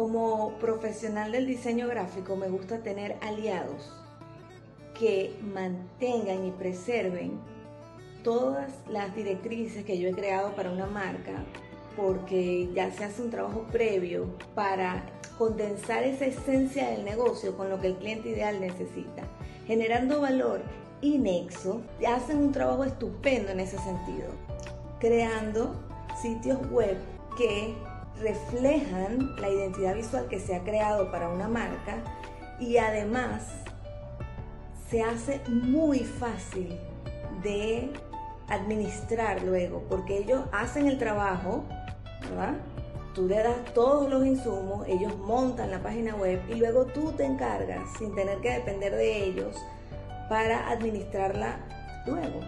Como profesional del diseño gráfico me gusta tener aliados que mantengan y preserven todas las directrices que yo he creado para una marca, porque ya se hace un trabajo previo para condensar esa esencia del negocio con lo que el cliente ideal necesita, generando valor y Nexo hacen un trabajo estupendo en ese sentido, creando sitios web que reflejan la identidad visual que se ha creado para una marca y además se hace muy fácil de administrar luego, porque ellos hacen el trabajo, ¿verdad? Tú le das todos los insumos, ellos montan la página web y luego tú te encargas, sin tener que depender de ellos, para administrarla luego.